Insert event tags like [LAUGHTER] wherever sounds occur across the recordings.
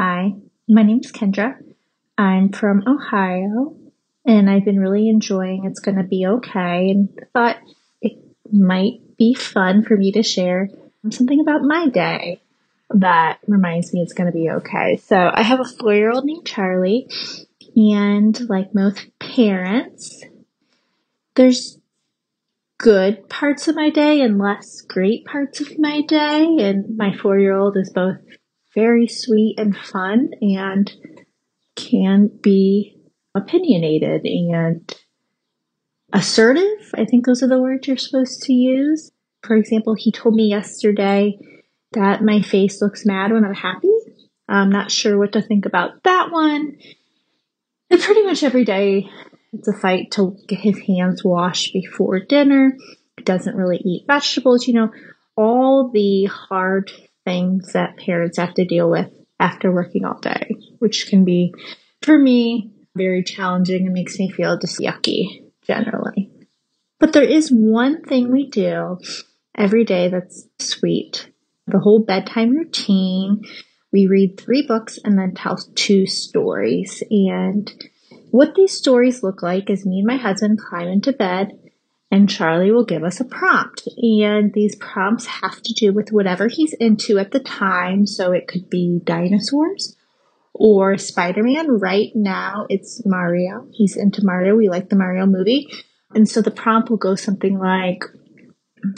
Hi, my name's Kendra. I'm from Ohio and I've been really enjoying It's Gonna Be Okay and thought it might be fun for me to share something about my day that reminds me it's gonna be okay. So I have a four year old named Charlie, and like most parents, there's good parts of my day and less great parts of my day, and my four year old is both very sweet and fun and can be opinionated and assertive. I think those are the words you're supposed to use. For example, he told me yesterday that my face looks mad when I'm happy. I'm not sure what to think about that one. And pretty much every day, it's a fight to get his hands washed before dinner. He doesn't really eat vegetables, you know, all the hard things that parents have to deal with after working all day, which can be, for me, very challenging and makes me feel just yucky generally. But there is one thing we do every day that's sweet. The whole bedtime routine. We read three books and then tell two stories. And what these stories look like is me and my husband climb into bed and Charlie will give us a prompt. And these prompts have to do with whatever he's into at the time. So it could be dinosaurs or Spider Man. Right now, it's Mario. He's into Mario. We like the Mario movie. And so the prompt will go something like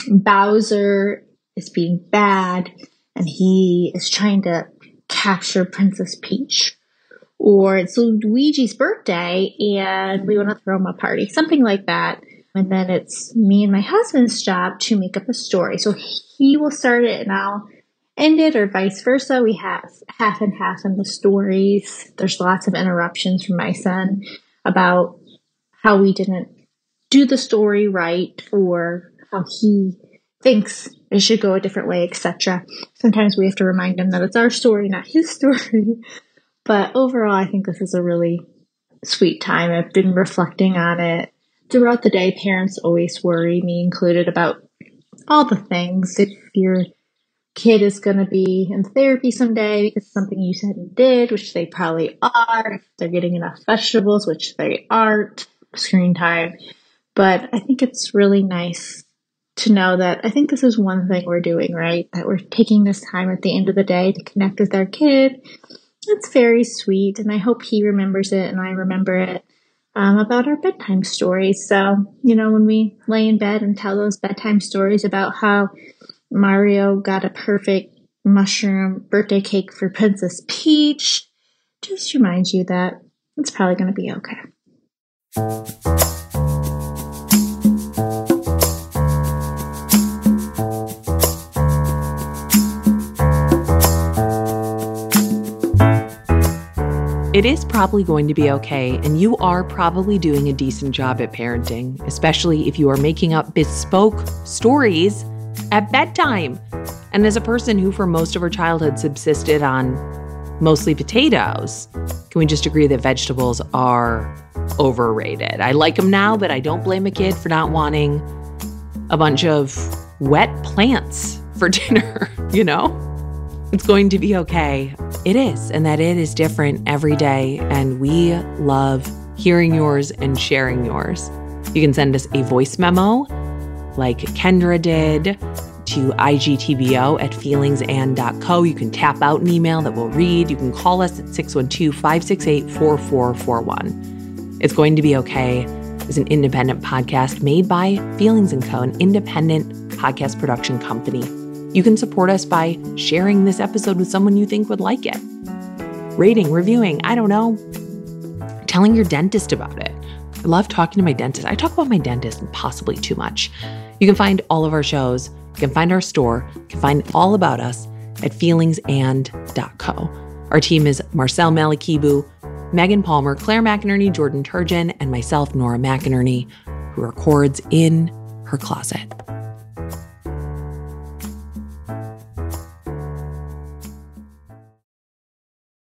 Bowser is being bad and he is trying to capture Princess Peach. Or it's Luigi's birthday and we want to throw him a party. Something like that. And then it's me and my husband's job to make up a story. So he will start it and I'll end it, or vice versa. We have half and half in the stories. There's lots of interruptions from my son about how we didn't do the story right or how he thinks it should go a different way, etc. Sometimes we have to remind him that it's our story, not his [LAUGHS] story. but overall, I think this is a really sweet time. I've been reflecting on it throughout the day, parents always worry, me included, about all the things. If your kid is going to be in therapy someday because something you said and did, which they probably are, if they're getting enough vegetables, which they aren't, screen time. But I think it's really nice to know that I think this is one thing we're doing right, that we're taking this time at the end of the day to connect with our kid. It's very sweet, and I hope he remembers it and I remember it um, about our bedtime stories. So, you know, when we lay in bed and tell those bedtime stories about how Mario got a perfect mushroom birthday cake for Princess Peach, just reminds you that it's probably going to be okay. It is probably going to be okay, and you are probably doing a decent job at parenting, especially if you are making up bespoke stories at bedtime. And as a person who, for most of her childhood, subsisted on mostly potatoes, can we just agree that vegetables are overrated? I like them now, but I don't blame a kid for not wanting a bunch of wet plants for [LAUGHS] dinner, you know? It's going to be okay. It is, and that it is different every day. And we love hearing yours and sharing yours. You can send us a voice memo like Kendra did to igtbo at feelingsand.co. You can tap out an email that we'll read. You can call us at 612 568 4441. It's Going to Be Okay is an independent podcast made by Feelings & Co., an independent podcast production company. You can support us by sharing this episode with someone you think would like it, rating, reviewing, I don't know, telling your dentist about it. I love talking to my dentist. I talk about my dentist possibly too much. You can find all of our shows, you can find our store, you can find all about us at feelingsand.co. Our team is Marcel Malekebu, Megan Palmer, Claire McInerny, Jordan Turgeon, and myself, Nora McInerny, who records in her closet.